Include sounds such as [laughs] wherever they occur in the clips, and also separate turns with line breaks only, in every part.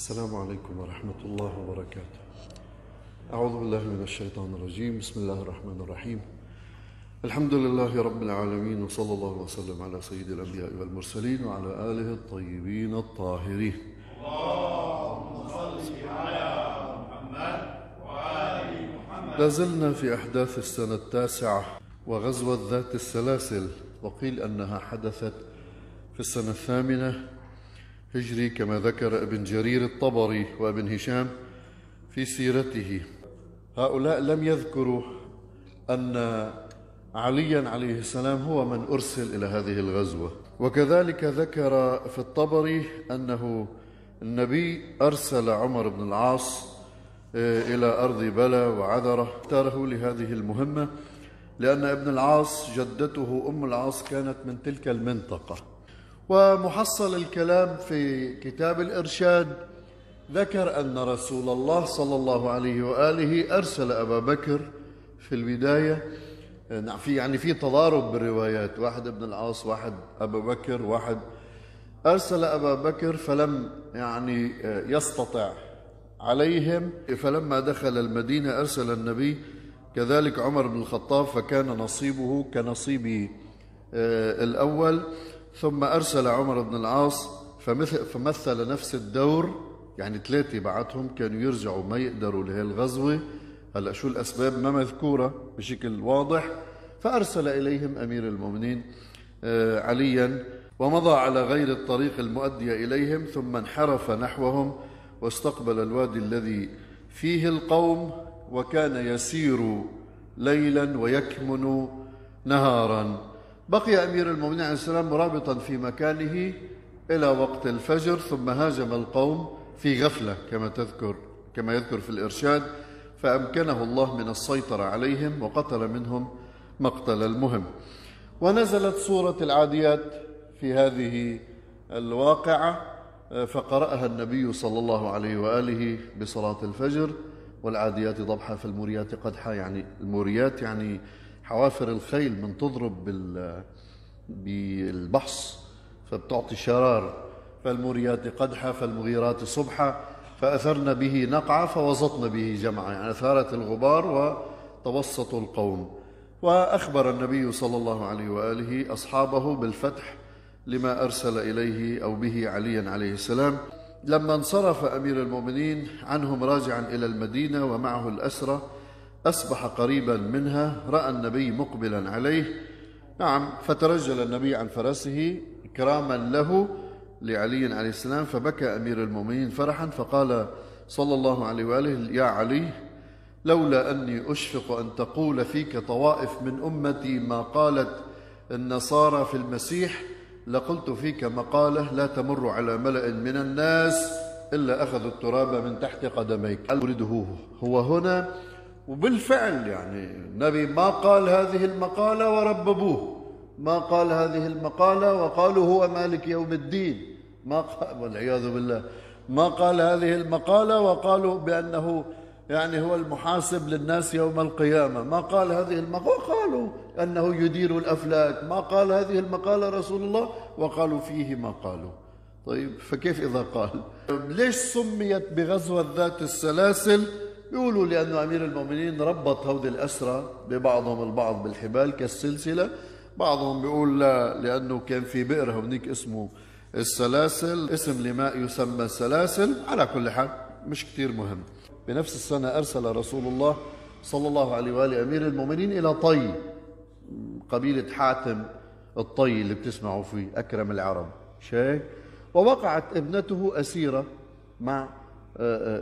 السلام عليكم ورحمة الله وبركاته. أعوذ بالله من الشيطان الرجيم، بسم الله الرحمن الرحيم. الحمد لله رب العالمين وصلى الله وسلم على سيد الأنبياء والمرسلين وعلى آله الطيبين الطاهرين. اللهم صل على محمد وآل محمد. لازلنا في أحداث السنة التاسعة وغزوة ذات السلاسل وقيل أنها حدثت في السنة الثامنة هجري كما ذكر ابن جرير الطبري وابن هشام في سيرته. هؤلاء لم يذكروا أن عليا عليه السلام هو من أرسل إلى هذه الغزوة. وكذلك ذكر في الطبري أنه النبي أرسل عمر بن العاص إلى أرض بلا وعذرة. اختاره لهذه المهمة لأن ابن العاص جدته أم العاص كانت من تلك المنطقة. ومحصل الكلام في كتاب الإرشاد ذكر أن رسول الله صلى الله عليه وآله أرسل أبا بكر في البداية في يعني في تضارب بالروايات واحد ابن العاص واحد أبا بكر واحد أرسل أبا بكر فلم يعني يستطع عليهم فلما دخل المدينة أرسل النبي كذلك عمر بن الخطاب فكان نصيبه كنصيب الأول. ثم أرسل عمر بن العاص فمثل, نفس الدور يعني ثلاثة بعتهم كانوا يرجعوا ما يقدروا لهي الغزوة هلا شو الأسباب؟ ما مذكورة بشكل واضح. فأرسل إليهم أمير المؤمنين عليا ومضى على غير الطريق المؤدية إليهم ثم انحرف نحوهم واستقبل الوادي الذي فيه القوم وكان يسير ليلا ويكمن نهارا. بقي أمير المؤمنين عليه السلام مرابطا في مكانه إلى وقت الفجر ثم هاجم القوم في غفلة كما تذكر كما يذكر في الإرشاد فأمكنه الله من السيطرة عليهم وقتل منهم مقتل المهم. ونزلت سورة العاديات في هذه الواقعة فقرأها النبي صلى الله عليه وآله بصلاة الفجر والعاديات ضبحا فالموريات قدحا يعني الموريات يعني حوافر الخيل من تضرب بال بالبحص فبتعطي شرار فالموريات قدحا فالمغيرات صبحا فأثرن به نقعا فوسطن به جمعا يعني أثارت الغبار وتوسطوا القوم. وأخبر النبي صلى الله عليه وآله أصحابه بالفتح لما أرسل إليه أو به عليا عليه السلام. لما انصرف أمير المؤمنين عنهم راجعا إلى المدينة ومعه الأسرى أصبح قريبا منها رأى النبي مقبلا عليه. نعم فترجل النبي عن فرسه إكراما له لعلي عليه السلام فبكى أمير المؤمنين فرحا فقال صلى الله عليه وآله يا علي لولا أني أشفق أن تقول فيك طوائف من أمتي ما قالت النصارى في المسيح لقلت فيك مقالة لا تمر على ملأ من الناس إلا أخذوا التراب من تحت قدميك. أريده هو هنا وبالفعل يعني النبي ما قال هذه المقالة ورببوه. ما قال هذه المقالة وقالوا هو مالك يوم الدين. ما قال والعياذ بالله. ما قال هذه المقالة وقالوا بأنه يعني هو المحاسب للناس يوم القيامة. ما قال هذه المقالة وقالوا أنه يدير الأفلاك. ما قال هذه المقالة رسول الله وقالوا فيه ما قالوا. طيب فكيف إذا قال؟ ليش سميت بغزوة ذات السلاسل بيقولوا لأنه أمير المؤمنين ربط هود الأسرى ببعضهم البعض بالحبال كالسلسلة. بعضهم بيقول لا لأنه كان في بئر هونيك اسمه السلاسل. اسم لماء يسمى السلاسل على كل حال مش كتير مهم. بنفس السنة أرسل رسول الله صلى الله عليه وآله أمير المؤمنين إلى طي قبيلة حاتم الطي اللي بتسمعوا فيه أكرم العرب. شيء. ووقعت ابنته أسيرة مع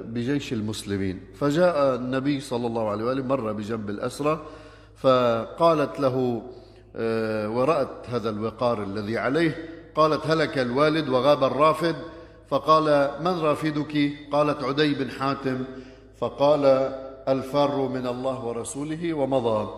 بجيش المسلمين. فجاء النبي صلى الله عليه وآله مر بجنب الأسرى فقالت له ورأت هذا الوقار الذي عليه قالت هلك الوالد وغاب الرافد. فقال من رافدك؟ قالت عدي بن حاتم. فقال الفار من الله ورسوله ومضى.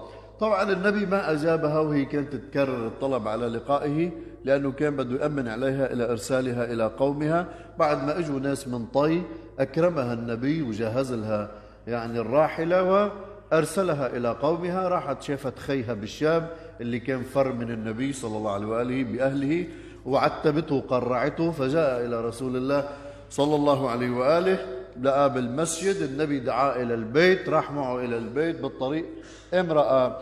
طبعا النبي ما أجابها وهي كانت تتكرر الطلب على لقائه لأنه كان بده يأمن عليها إلى إرسالها إلى قومها. بعد ما إجوا ناس من طي أكرمها النبي وجهز لها يعني الراحلة وأرسلها إلى قومها. راحت شافت خيها بالشام اللي كان فر من النبي صلى الله عليه وآله بأهله وعتبته وقرعته فجاء إلى رسول الله صلى الله عليه وآله لقى بالمسجد النبي دعا إلى البيت راح معه إلى البيت بالطريق. امرأة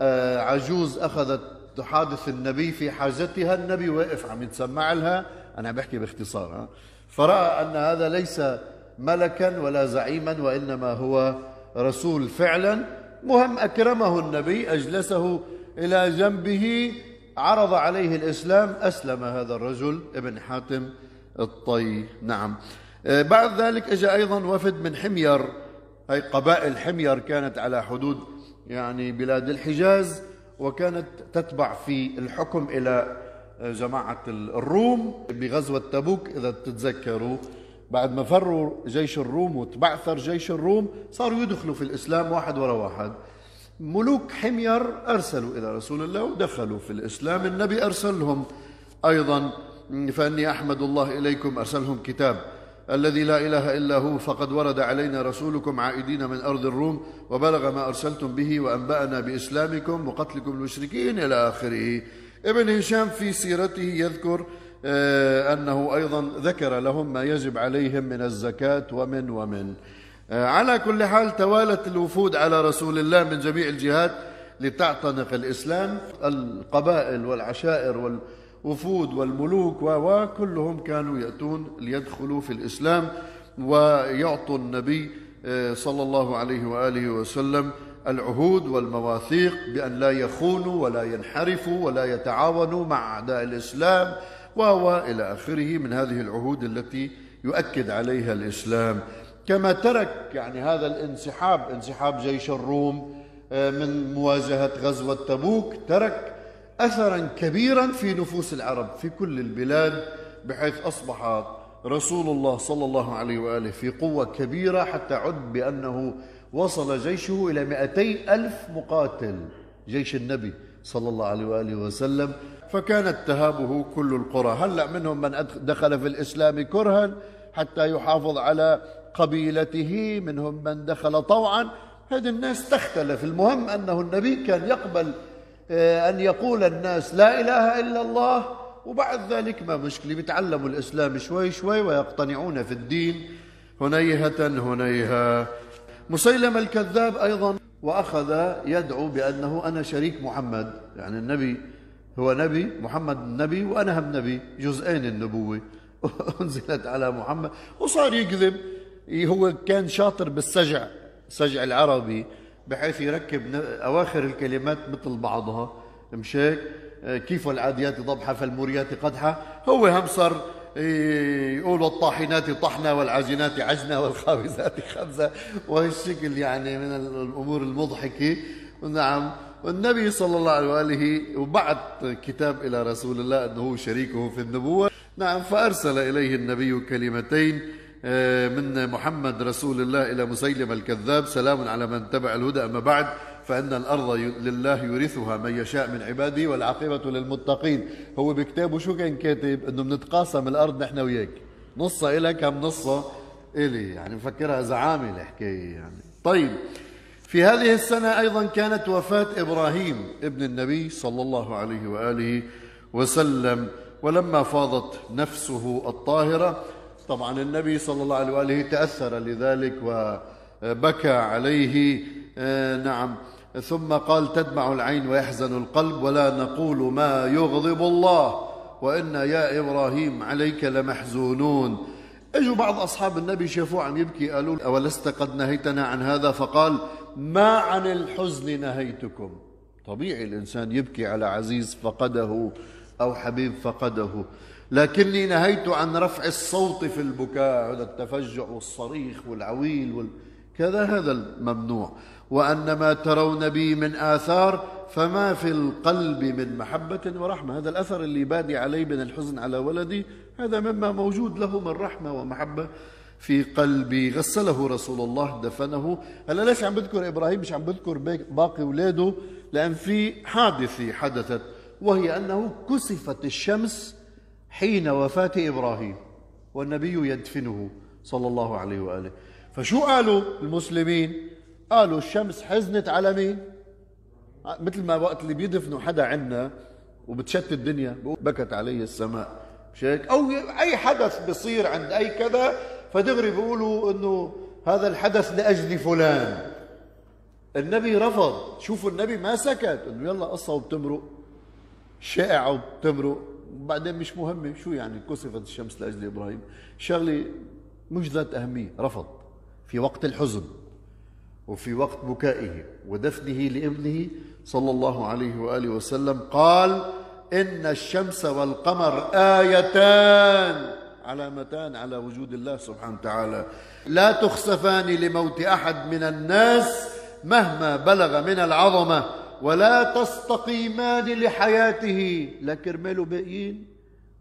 آه، عجوز أخذت تحادث النبي في حاجتها النبي واقف عم يتسمع لها. أنا بحكي باختصار فرأى أن هذا ليس ملكا ولا زعيما وإنما هو رسول فعلا. مهم أكرمه النبي أجلسه إلى جنبه عرض عليه الإسلام أسلم هذا الرجل ابن حاتم الطي نعم. آه، بعد ذلك اجى أيضا وفد من حمير هي قبائل حمير كانت على حدود يعني بلاد الحجاز وكانت تتبع في الحكم إلى جماعة الروم بغزوة تبوك إذا تتذكروا بعد ما فروا جيش الروم وتبعثر جيش الروم صاروا يدخلوا في الإسلام واحد ورا واحد. ملوك حمير أرسلوا إلى رسول الله ودخلوا في الإسلام. النبي أرسلهم أيضا فإني أحمد الله إليكم أرسلهم كتاب. الذي لا إله إلا هو فقد ورد علينا رسولكم عائدين من أرض الروم وبلغ ما أرسلتم به وأنبأنا بإسلامكم وقتلكم المشركين إلى آخره. ابن هشام في سيرته يذكر آه، أنه أيضا ذكر لهم ما يجب عليهم من الزكاة ومن ومن. آه، على كل حال توالت الوفود على رسول الله من جميع الجهات لتعتنق الإسلام القبائل والعشائر وال وفود والملوك وكلهم كانوا يأتون ليدخلوا في الإسلام ويعطوا النبي آه، صلى الله عليه وآله وسلم العهود والمواثيق بأن لا يخونوا ولا ينحرفوا ولا يتعاونوا مع أعداء الإسلام وهو إلى آخره من هذه العهود التي يؤكد عليها الإسلام. كما ترك يعني هذا الانسحاب انسحاب جيش الروم آه، من مواجهة غزوة تبوك ترك اثرا كبيرا في نفوس العرب في كل البلاد بحيث أصبح رسول الله صلى الله عليه وآله في قوة كبيرة حتى عد بأنه وصل جيشه إلى 200 ألف مقاتل جيش النبي صلى الله عليه وآله وسلم. فكانت تهابه كل القرى. هلأ منهم من دخل في الإسلام كرها حتى يحافظ على قبيلته. منهم من دخل طوعا. هذه الناس تختلف. المهم أنه النبي كان يقبل آه، أن يقول الناس لا إله إلا الله وبعد ذلك ما مشكلة بيتعلموا الإسلام شوي شوي ويقتنعون في الدين. هنيهة هنيها مسيلم الكذاب أيضا وأخذ يدعو بأنه أنا شريك محمد. يعني النبي هو نبي محمد النبي وأنا هم نبي. جزئين النبوة. [laughs] أنزلت على محمد. وصار يكذب. هو كان شاطر بالسجع السجع العربي بحيث يركب أواخر الكلمات مثل بعضها. مشيك؟ آه، كيف العاديات ضبحة فالموريات قدحة. هو هم صار إيه، يقول والطاحنات طحنا والعاجنات عجنا والخابزات [laughs] خبزة وهالشكل يعني من الأمور المضحكة. نعم. والنبي صلى الله عليه وآله وبعث كتاب إلى رسول الله أنه هو شريكه في النبوة. نعم. فأرسل إليه النبي كلمتين آه، من محمد رسول الله إلى مسيلم الكذاب سلام على من تبع الهدى أما بعد. فإن الأرض لله يورثها من يشاء من عباده والعاقبة للمتقين. هو بكتابه شو كان كاتب؟ أنه بنتقاسم الأرض نحن وياك. نصها إلك هم نصها إلي؟ يعني مفكرها زعامة الحكاية يعني. طيب في هذه السنة أيضا كانت وفاة إبراهيم ابن النبي صلى الله عليه وآله وسلم. ولما فاضت نفسه الطاهرة طبعا النبي صلى الله عليه وآله تأثر لذلك وبكى عليه. آه، نعم. ثم قال تدمع العين ويحزن القلب ولا نقول ما يغضب الله وإن يا إبراهيم عليك لمحزونون. أجوا بعض أصحاب النبي شافوه عم يبكي قالوا أولست قد نهيتنا عن هذا؟ فقال ما عن الحزن نهيتكم. طبيعي الإنسان يبكي على عزيز فقده أو حبيب فقده لكني نهيت عن رفع الصوت في البكاء هذا التفجع والصريخ والعويل وال... كذا هذا الممنوع. وأن ما ترون بي من آثار فما في القلب من محبة ورحمة. هذا الأثر اللي بادي عليه من الحزن على ولدي هذا مما موجود له من رحمة ومحبة في قلبي. غسله رسول الله دفنه. هلا ليش عم بذكر إبراهيم؟ مش عم بذكر باقي أولاده لأن في حادثة حدثت وهي أنه كسفت الشمس حين وفاة إبراهيم والنبي يدفنه صلى الله عليه وآله. فشو قالوا المسلمين؟ قالوا الشمس حزنت على مين؟ مثل ما وقت اللي بيدفنوا حدا عنا وبتشت الدنيا بكت عليه السماء. مش هيك؟ أو أي حدث بيصير عند أي كذا فدغري بيقولوا إنه هذا الحدث لأجل فلان. النبي رفض. شوفوا النبي ما سكت. إنه يلا قصة وبتمرق. شائعة وبتمرق. وبعدين مش مهمة. شو يعني كسفت الشمس لأجل إبراهيم؟ شغلة مش ذات أهمية. رفض. في وقت الحزن. وفي وقت بكائه ودفنه لابنه صلى الله عليه وآله وسلم قال إن الشمس والقمر آيتان علامتان على وجود الله سبحانه وتعالى. لا تخسفان لموت أحد من الناس مهما بلغ من العظمة ولا تستقيمان لحياته. لا كرماله باقيين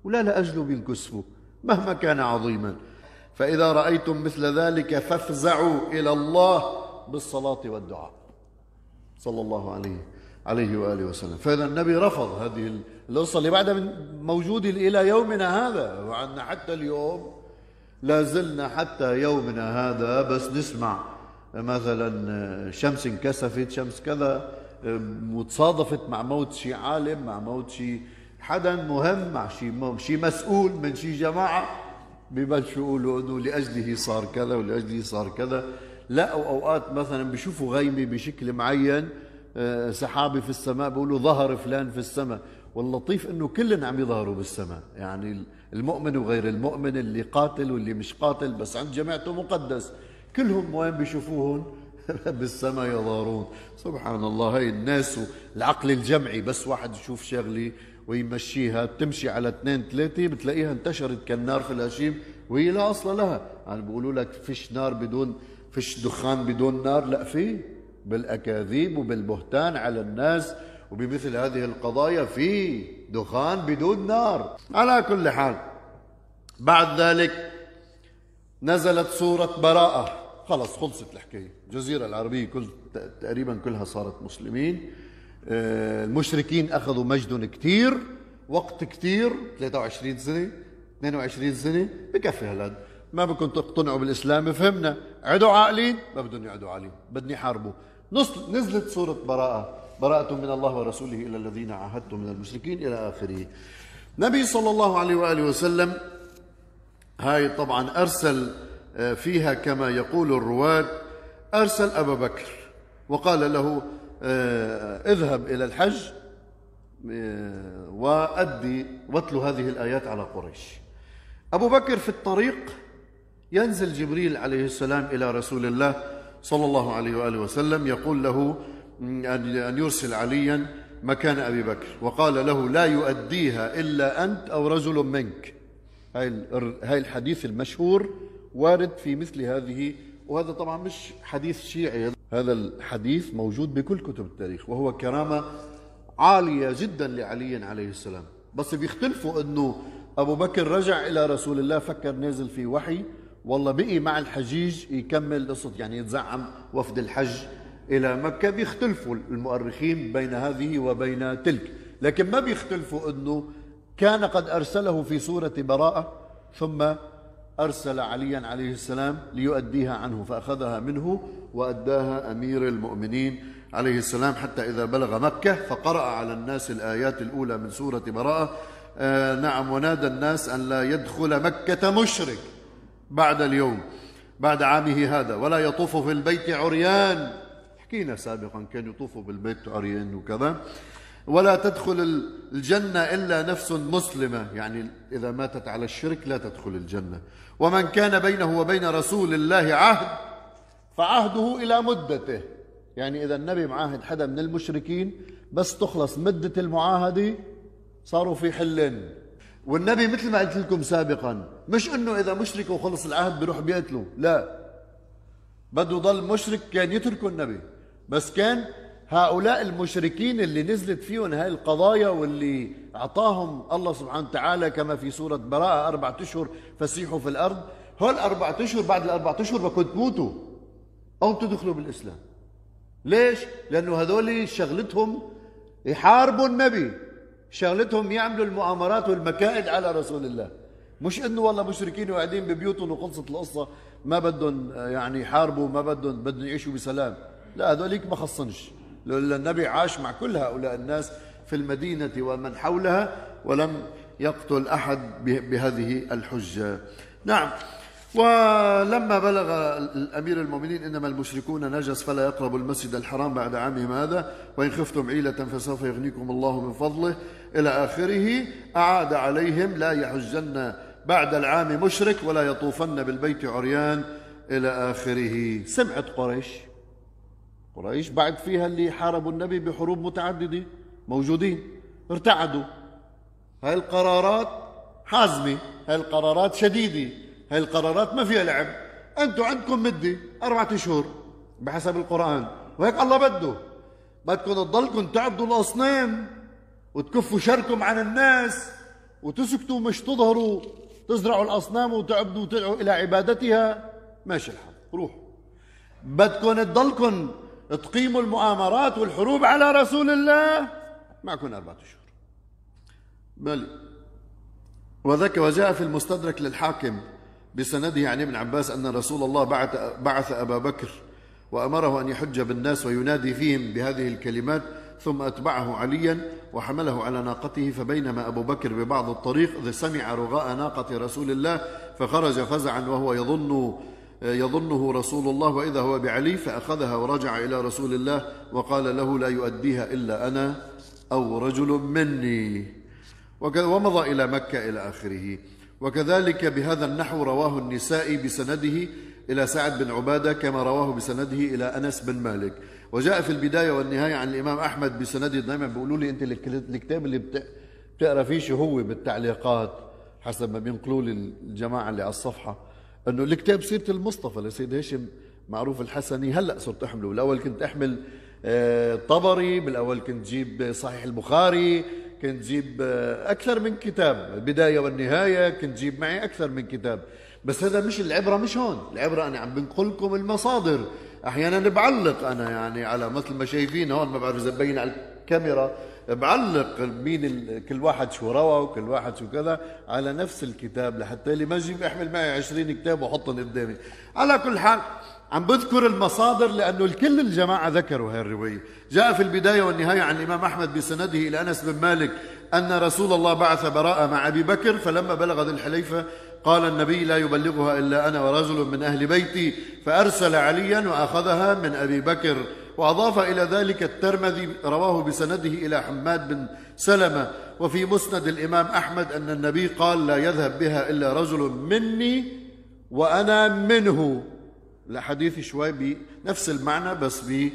ولا لاجله بينكسفوا مهما كان عظيما. فإذا رأيتم مثل ذلك فافزعوا إلى الله بالصلاة والدعاء. صلى الله عليه عليه وآله وسلم. فإذا النبي رفض هذه القصة اللي بعدها موجودة إلى يومنا هذا. وعندنا حتى اليوم لا زلنا حتى يومنا هذا بس نسمع مثلا شمس انكسفت شمس كذا وتصادفت مع موت شي عالم مع موت شي حدا مهم مع شي شي مسؤول من شي جماعة. ببلشوا يقولوا إنه لأجله صار كذا ولأجله صار كذا. لقوا أوقات مثلا بيشوفوا غيمه بشكل معين آه، سحابة في السماء بيقولوا ظهر فلان في السماء. واللطيف إنه كلهم عم يظهروا بالسماء. يعني المؤمن وغير المؤمن اللي قاتل واللي مش قاتل بس عند جماعته مقدس. كلهم وين بيشوفوهم [laughs] بالسماء يظهرون. سبحان الله هاي الناس العقل الجمعي بس واحد يشوف شغلة ويمشيها بتمشي على اثنين ثلاثة بتلاقيها انتشرت كالنار في الهشيم وهي لا أصل لها. يعني بيقولوا لك فيش نار بدون فيش دخان بدون نار؟ لا في. بالأكاذيب وبالبهتان على الناس. وبمثل هذه القضايا في دخان بدون نار. على كل حال بعد ذلك نزلت سورة براءة. خلص خلصت الحكاية. الجزيرة العربية كل تقريبا كلها صارت مسلمين. آه، المشركين أخذوا مجد كثير وقت كثير 23 سنة 22 سنة بكفي هالقد. ما بدكم تقتنعوا بالإسلام فهمنا. عدوا عاقلين ما بدهم يعدوا عاقلين بدهم يحاربوا نزلت سوره براءة. براءة من الله ورسوله إلى الذين عاهدتم من المشركين إلى آخره. نبي صلى الله عليه وآله وسلم هاي طبعا أرسل آه، فيها كما يقول الرواة أرسل أبا بكر وقال له آه، اذهب إلى الحج آه، وأدي واتلو هذه الآيات على قريش. أبو بكر في الطريق ينزل جبريل عليه السلام إلى رسول الله صلى الله عليه وآله وسلم يقول له ان يرسل عليا مكان أبي بكر. وقال له لا يؤديها إلا أنت أو رجل منك. هاي الحديث المشهور وارد في مثل هذه وهذا طبعا مش حديث شيعي. هذا الحديث موجود بكل كتب التاريخ وهو كرامة عالية جدا لعلي عليه السلام. بس بيختلفوا إنه أبو بكر رجع إلى رسول الله فكر نازل في وحي والله بقي مع الحجيج يكمل قصة يعني يتزعم وفد الحج إلى مكة. بيختلفوا المؤرخين بين هذه وبين تلك لكن ما بيختلفوا أنه كان قد أرسله في سورة براءة ثم أرسل عليا عليه السلام ليؤديها عنه فأخذها منه وأداها أمير المؤمنين عليه السلام حتى إذا بلغ مكة. فقرأ على الناس الآيات الأولى من سورة براءة آه نعم ونادى الناس أن لا يدخل مكة مشرك. بعد اليوم بعد عامه هذا. ولا يطوف في البيت عريان. حكينا سابقا كان يطوفوا بالبيت عريان وكذا. ولا تدخل الجنة إلا نفس مسلمة. يعني إذا ماتت على الشرك لا تدخل الجنة. ومن كان بينه وبين رسول الله عهد فعهده إلى مدته. يعني إذا النبي معاهد حدا من المشركين بس تخلص مدة المعاهدة صاروا في حلين. والنبي مثل ما قلت لكم سابقا مش إنه إذا مشرك وخلص العهد بيروح بيقتله لا. بده ضل مشرك كان يتركوا النبي. بس كان هؤلاء المشركين اللي نزلت فيهم هاي القضايا واللي أعطاهم الله سبحانه وتعالى كما في سورة براءة أربعة أشهر فسيحوا في الأرض. هول أربعة أشهر بعد الأربعة أشهر بدكم تموتوا أو تدخلوا بالإسلام. ليش؟ لأنه هذول شغلتهم يحاربوا النبي. شغلتهم يعملوا المؤامرات والمكائد على رسول الله. مش إنه والله مشركين وقاعدين ببيوتهم وخلصت القصة ما بدهم يعني يحاربوا ما بدهم بدهم يعيشوا بسلام. لا هذوليك ما خصنش. النبي عاش مع كل هؤلاء الناس في المدينة ومن حولها ولم يقتل أحد بهذه الحجة. نعم. ولما بلغ الأمير المؤمنين إنما المشركون نجس فلا يقربوا المسجد الحرام بعد عامهم هذا وإن خفتم عيلة فسوف يغنيكم الله من فضله. إلى آخره أعاد عليهم لا يحجن بعد العام مشرك ولا يطوفن بالبيت عريان إلى آخره. سمعت قريش؟ قريش بعد فيها اللي حاربوا النبي بحروب متعددة موجودين ارتعدوا. هاي القرارات حازمة هاي القرارات شديدة هاي القرارات ما فيها لعب. أنتم عندكم مدة أربعة أشهر بحسب القرآن وهيك الله بده. بدكم تضلكم تعبدوا الأصنام. وتكفوا شركم عن الناس وتسكتوا مش تظهروا تزرعوا الأصنام وتعبدوا وتدعوا إلى عبادتها. ماشي الحال روحوا. بدكم تضلكم تقيموا المؤامرات والحروب على رسول الله. معكم أربعة أشهر بل وذاك وجاء في المستدرك للحاكم بسنده عن ابن عباس أن رسول الله بعث, بعث أبا بكر وأمره أن يحج بالناس وينادي فيهم بهذه الكلمات ثم أتبعه عليا وحمله على ناقته فبينما أبو بكر ببعض الطريق إذ سمع رغاء ناقة رسول الله فخرج فزعا وهو يظن يظنه رسول الله وإذا هو بعلي فأخذها ورجع إلى رسول الله وقال له لا يؤديها إلا أنا أو رجل مني. ومضى إلى مكة إلى آخره. وكذلك بهذا النحو رواه النسائي بسنده إلى سعد بن عبادة كما رواه بسنده إلى أنس بن مالك. وجاء في البداية والنهاية عن الإمام أحمد بسنده دائما بيقولوا لي أنت الكتاب اللي بتقرأ فيه شو هو بالتعليقات حسب ما بينقلوا لي الجماعة اللي على الصفحة. أنه الكتاب سيرة المصطفى لسيد هاشم معروف الحسني. هلأ صرت أحمله. الأول كنت أحمل آه، طبري بالأول كنت جيب صحيح البخاري كنت جيب آه، أكثر من كتاب. البداية والنهاية كنت جيب معي أكثر من كتاب. بس هذا مش العبرة مش هون. العبرة أنا عم بنقل لكم المصادر. أحيانا بعلق أنا يعني على مثل ما شايفين هون ما بعرف إذا ببين على الكاميرا. بعلق مين كل واحد شو روى وكل واحد شو كذا على نفس الكتاب لحتى اللي ما أجيب احمل معي 20 كتاب وأحطهم قدامي. على كل حال عم بذكر المصادر لأنه الكل الجماعة ذكروا هذه الرواية. جاء في البداية والنهاية عن الإمام أحمد بسنده إلى أنس بن مالك أن رسول الله بعث براءة مع أبي بكر فلما بلغ ذي الحليفة قال النبي لا يبلغها إلا أنا ورجل من أهل بيتي فأرسل عليا وأخذها من أبي بكر وأضاف إلى ذلك الترمذي رواه بسنده إلى حماد بن سلمة وفي مسند الإمام أحمد أن النبي قال لا يذهب بها إلا رجل مني وأنا منه. الحديث شوي بنفس المعنى بس ب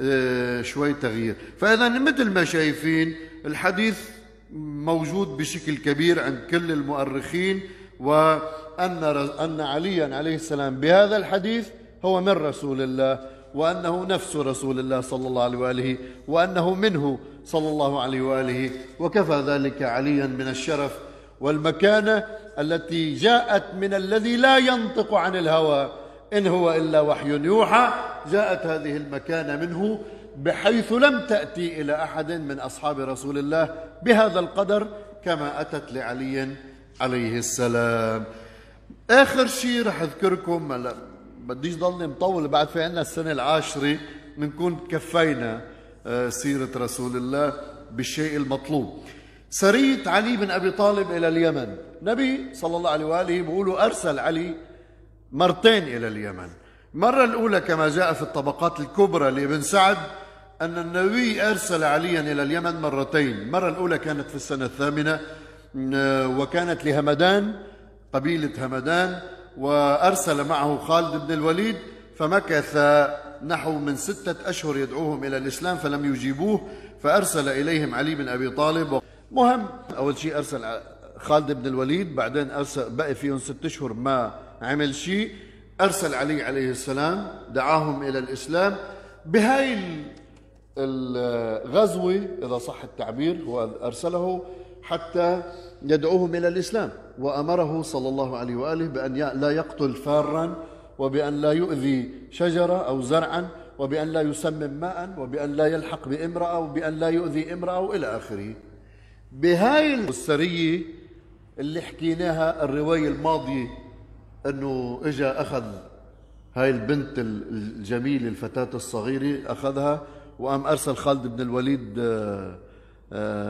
آه، شوي تغيير. فإذا مثل ما شايفين الحديث موجود بشكل كبير عند كل المؤرخين وأن أن عليا عليه السلام بهذا الحديث هو من رسول الله وأنه نفس رسول الله صلى الله عليه وآله وأنه منه صلى الله عليه وآله. وكفى ذلك عليا من الشرف والمكانة التي جاءت من الذي لا ينطق عن الهوى. إن هو إلا وحي يوحى جاءت هذه المكانة منه بحيث لم تأتي إلى أحد من أصحاب رسول الله بهذا القدر كما أتت لعلي. عليه السلام. آخر شيء رح أذكركم هلا بديش ضلني مطول بعد في عنا السنة العاشرة بنكون كفينا آه، سيرة رسول الله بالشيء المطلوب. سرية علي بن أبي طالب إلى اليمن. نبي صلى الله عليه وآله بيقولوا أرسل علي مرتين إلى اليمن. المرة الأولى كما جاء في الطبقات الكبرى لابن سعد أن النبي أرسل عليا إلى اليمن مرتين. المرة الأولى كانت في السنة الثامنة وكانت لهمدان قبيلة همدان وأرسل معه خالد بن الوليد فمكث نحو من ستة أشهر يدعوهم إلى الإسلام فلم يجيبوه فأرسل إليهم علي بن أبي طالب. مهم أول شيء أرسل خالد بن الوليد بعدين أرسل بقي فيهم ست أشهر ما عمل شيء. أرسل علي عليه السلام دعاهم إلى الإسلام. بهاي الغزوة إذا صح التعبير هو أرسله حتى يدعوهم إلى الإسلام. وأمره صلى الله عليه وآله بأن لا يقتل فارا وبأن لا يؤذي شجرة أو زرعا وبأن لا يسمم ماء وبأن لا يلحق بامرأة وبأن لا يؤذي امرأة وإلى آخره. بهاي السرية اللي حكيناها الرواية الماضية إنه اجى أخذ هاي البنت الجميلة الفتاة الصغيرة أخذها وقام أرسل خالد بن الوليد آه،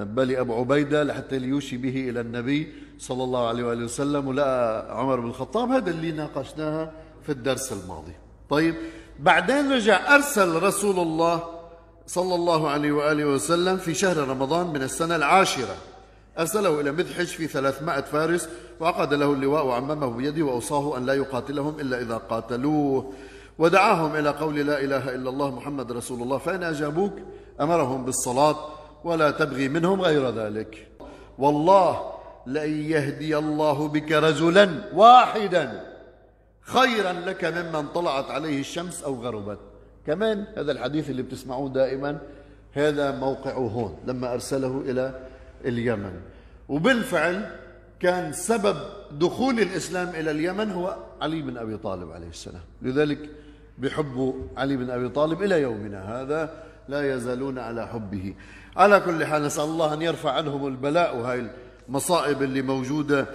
بل أبو عبيدة لحتى ليوشي به إلى النبي صلى الله عليه وآله وسلم ولقى عمر بن الخطاب. هذا اللي ناقشناها في الدرس الماضي. طيب بعدين رجع أرسل رسول الله صلى الله عليه وآله وسلم في شهر رمضان من السنة العاشرة. أرسله إلى مذحج في ثلاثمائة فارس وعقد له اللواء وعممه بيده وأوصاه أن لا يقاتلهم إلا إذا قاتلوه. ودعاهم إلى قول لا إله إلا الله محمد رسول الله فإن أجابوك أمرهم بالصلاة. ولا تبغي منهم غير ذلك. والله لأن يهدي الله بك رجلا واحدا. خيرا لك ممن طلعت عليه الشمس أو غربت. كمان هذا الحديث اللي بتسمعوه دائما هذا موقعه هون لما أرسله إلى اليمن. وبالفعل كان سبب دخول الإسلام إلى اليمن هو علي بن أبي طالب عليه السلام. لذلك بحبوا علي بن أبي طالب إلى يومنا هذا. لا يزالون على حبه. على كل حال نسأل الله أن يرفع عنهم البلاء وهي المصائب اللي موجودة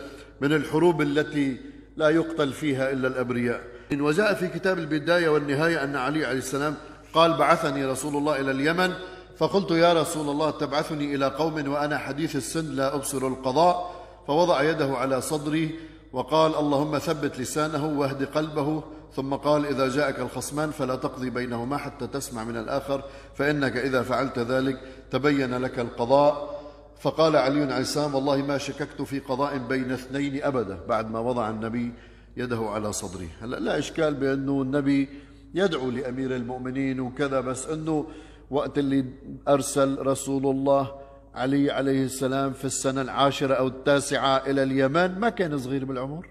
من الحروب التي لا يقتل فيها إلا الأبرياء. وجاء في كتاب البداية والنهاية أن علي عليه السلام قال بعثني رسول الله إلى اليمن. فقلت يا رسول الله تبعثني إلى قوم وأنا حديث السن لا أبصر القضاء. فوضع يده على صدري وقال اللهم ثبت لسانه واهد قلبه ثم قال إذا جاءك الخصمان فلا تقضي بينهما حتى تسمع من الآخر فإنك إذا فعلت ذلك تبين لك القضاء. فقال علي السلام والله ما شككت في قضاء بين اثنين أبدا بعد ما وضع النبي يده على صدره. هلا لا إشكال بأنه النبي يدعو لأمير المؤمنين وكذا بس أنه وقت اللي أرسل رسول الله علي عليه السلام في السنة العاشرة أو التاسعة إلى اليمن ما كان صغير بالعمر.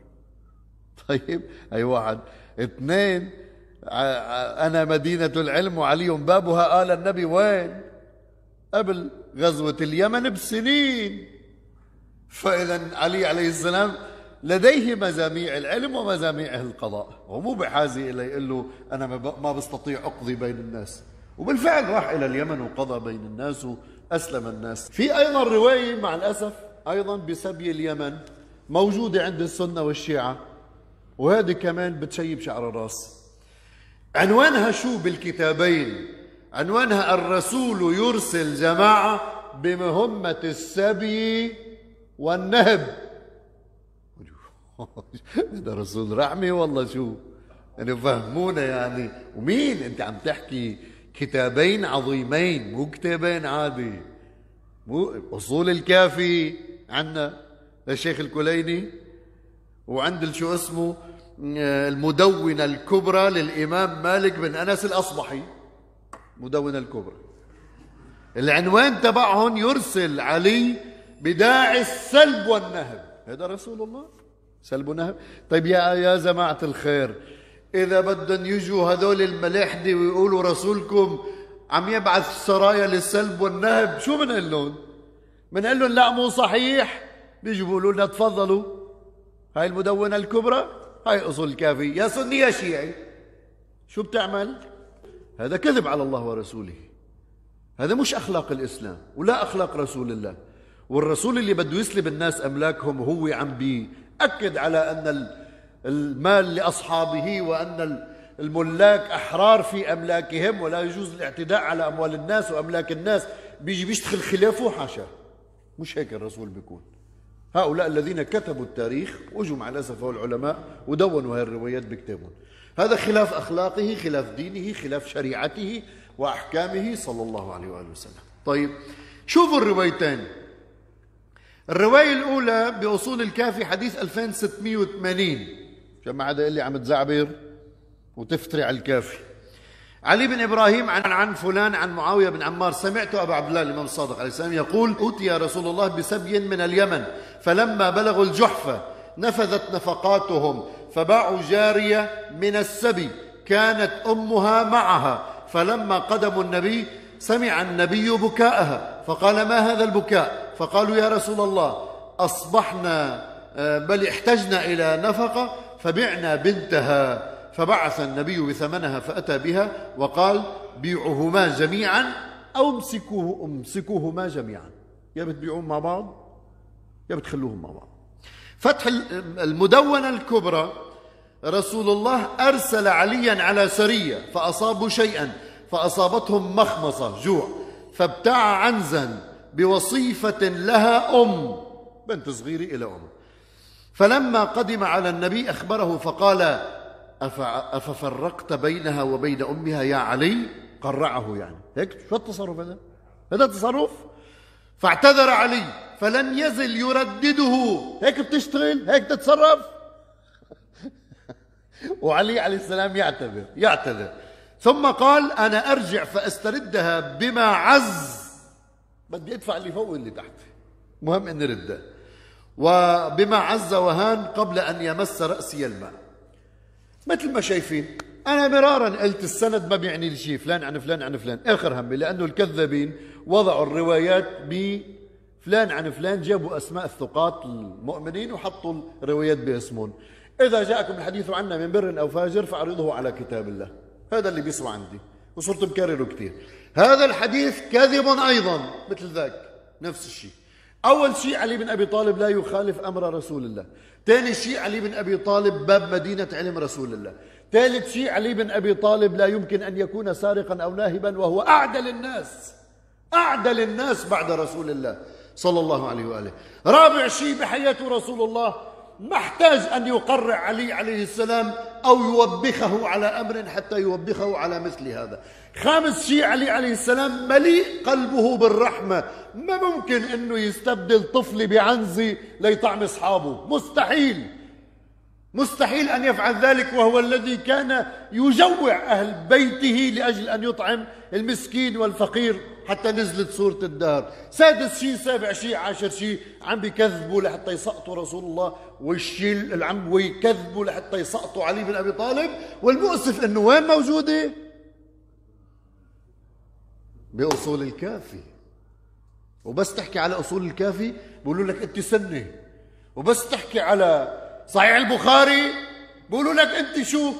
[laughs] طيب أي واحد اثنين أنا مدينة العلم وعلي بابها قال النبي وين؟ قبل غزوة اليمن بسنين. فإذا علي عليه السلام لديه مزاميع العلم ومزاميع القضاء هو مو بحاجة إلى يقول له أنا ما بستطيع أقضي بين الناس. وبالفعل راح إلى اليمن وقضى بين الناس وأسلم الناس. في أيضا رواية مع الأسف أيضا بسبي اليمن موجودة عند السنة والشيعة. وهذه كمان بتشيب شعر الراس. عنوانها شو بالكتابين؟ عنوانها الرسول يرسل جماعة بمهمة السبي والنهب. [laughs] هذا رسول رحمة والله شو؟ يعني فهمونا يعني. ومين أنت عم تحكي؟ كتابين عظيمين مو كتابين عادي. مو أصول الكافي عنا للشيخ الكليني. وعند شو اسمه؟ المدونة الكبرى للإمام مالك بن أنس الأصبحي. مدونة الكبرى. العنوان تبعهم يرسل علي بداعي السلب والنهب. هذا رسول الله؟ سلب ونهب. طيب يا يا جماعة الخير إذا بدهم يجوا هذول الملاحدة ويقولوا رسولكم عم يبعث سرايا للسلب والنهب شو بنقول لهم؟ بنقول لهم لا مو صحيح. بيجوا بيقولوا لنا تفضلوا. هاي المدونة الكبرى؟ هاي أصول الكافي يا سني يا شيعي شو بتعمل؟ هذا كذب على الله ورسوله. هذا مش أخلاق الإسلام ولا أخلاق رسول الله. والرسول اللي بده يسلب الناس أملاكهم وهو عم بيأكد على أن المال لأصحابه وأن الملاك أحرار في أملاكهم ولا يجوز الاعتداء على أموال الناس وأملاك الناس. بيجي بيشتغل خلافه حاشا مش هيك الرسول بيكون. هؤلاء الذين كتبوا التاريخ وجوا مع الأسف العلماء ودونوا هذه الروايات بكتابهم. هذا خلاف أخلاقه خلاف دينه خلاف شريعته وأحكامه صلى الله عليه وآله وسلم. طيب شوفوا الروايتين. الرواية الأولى بأصول الكافي حديث 2680 عشان ما حدا يقول لي عم تزعبر وتفتري على الكافي علي بن إبراهيم عن عن فلان عن معاوية بن عمار سمعت أبا عبد الله الإمام الصادق عليه السلام يقول أوتي رسول الله بسبي من اليمن فلما بلغوا الجحفه نفذت نفقاتهم فباعوا جارية من السبي كانت أمها معها فلما قدموا النبي سمع النبي بكاءها فقال ما هذا البكاء؟ فقالوا يا رسول الله أصبحنا آه، بل احتجنا إلى نفقة فبعنا بنتها. فبعث النبي بثمنها فأتى بها وقال بيعهما جميعا أو امسكوه امسكوهما جميعا. يا بتبيعوهم مع بعض؟ يا بتخلوهم مع بعض. فتح المدونة الكبرى رسول الله أرسل عليا على سرية فأصابوا شيئا فأصابتهم مخمصة جوع. فابتاع عنزا بوصيفة لها أم بنت صغيرة إلى أم. فلما قدم على النبي أخبره فقال أففرقت بينها وبين أمها يا علي؟ قرعه يعني. هيك؟ شو التصرف هذا؟ هذا تصرف فاعتذر علي فلم يزل يردده. هيك بتشتغل؟ هيك تتصرف؟ [laughs] وعلي عليه السلام يعتذر يعتذر. ثم قال أنا أرجع فأستردها بما عز. بدي أدفع اللي فوق واللي تحت. مهم أني ردها. وبما عز وهان قبل أن يمس رأسي الماء. مثل ما شايفين. أنا مرارا قلت السند ما بيعني لي شيء فلان عن فلان عن فلان. آخر همي لأنه الكذابين وضعوا الروايات بفلان عن فلان جابوا أسماء الثقات المؤمنين وحطوا الروايات باسمهم. إذا جاءكم الحديث عنا من بر أو فاجر فاعرضوه على كتاب الله. هذا اللي بيسمع عندي وصرت مكرره كثير هذا الحديث كذب أيضا مثل ذاك نفس الشيء أول شيء علي بن أبي طالب لا يخالف أمر رسول الله. ثاني شيء علي بن أبي طالب باب مدينة علم رسول الله. ثالث شيء علي بن أبي طالب لا يمكن أن يكون سارقا أو ناهبا وهو أعدل الناس. أعدل الناس بعد رسول الله صلى الله عليه وآله. رابع شيء بحياة رسول الله ما احتاج أن يقرع علي عليه السلام أو يوبخه على أمر حتى يوبخه على مثل هذا. خامس شيء علي عليه السلام مليء قلبه بالرحمة. ما ممكن أنه يستبدل طفل بعنزي ليطعم أصحابه؟ مستحيل. مستحيل أن يفعل ذلك وهو الذي كان يجوع أهل بيته لأجل أن يطعم المسكين والفقير. حتى نزلت سورة الدار سادس شيء سابع شيء عاشر شيء عم بيكذبوا لحتى يسقطوا رسول الله والشيء العم ويكذبوا لحتى يسقطوا علي بن أبي طالب والمؤسف أنه وين موجودة؟ بأصول الكافي. وبس تحكي على أصول الكافي بيقولوا لك أنت سنة. وبس تحكي على صحيح البخاري بيقولوا لك أنت شو؟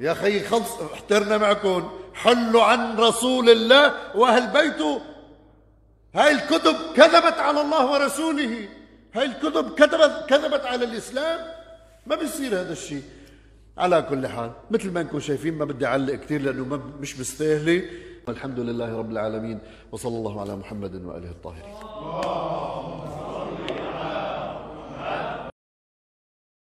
يا أخي خلص احترنا معكم. حلوا عن رسول الله وأهل بيته. هاي الكتب كذبت على الله ورسوله. هاي الكتب كذبت كذبت على الإسلام. ما بيصير هذا الشيء. على كل حال مثل ما انكم شايفين ما بدي أعلق كثير لأنه ما مش مستاهله والحمد لله رب العالمين وصلى الله على محمد وآله الطاهرين.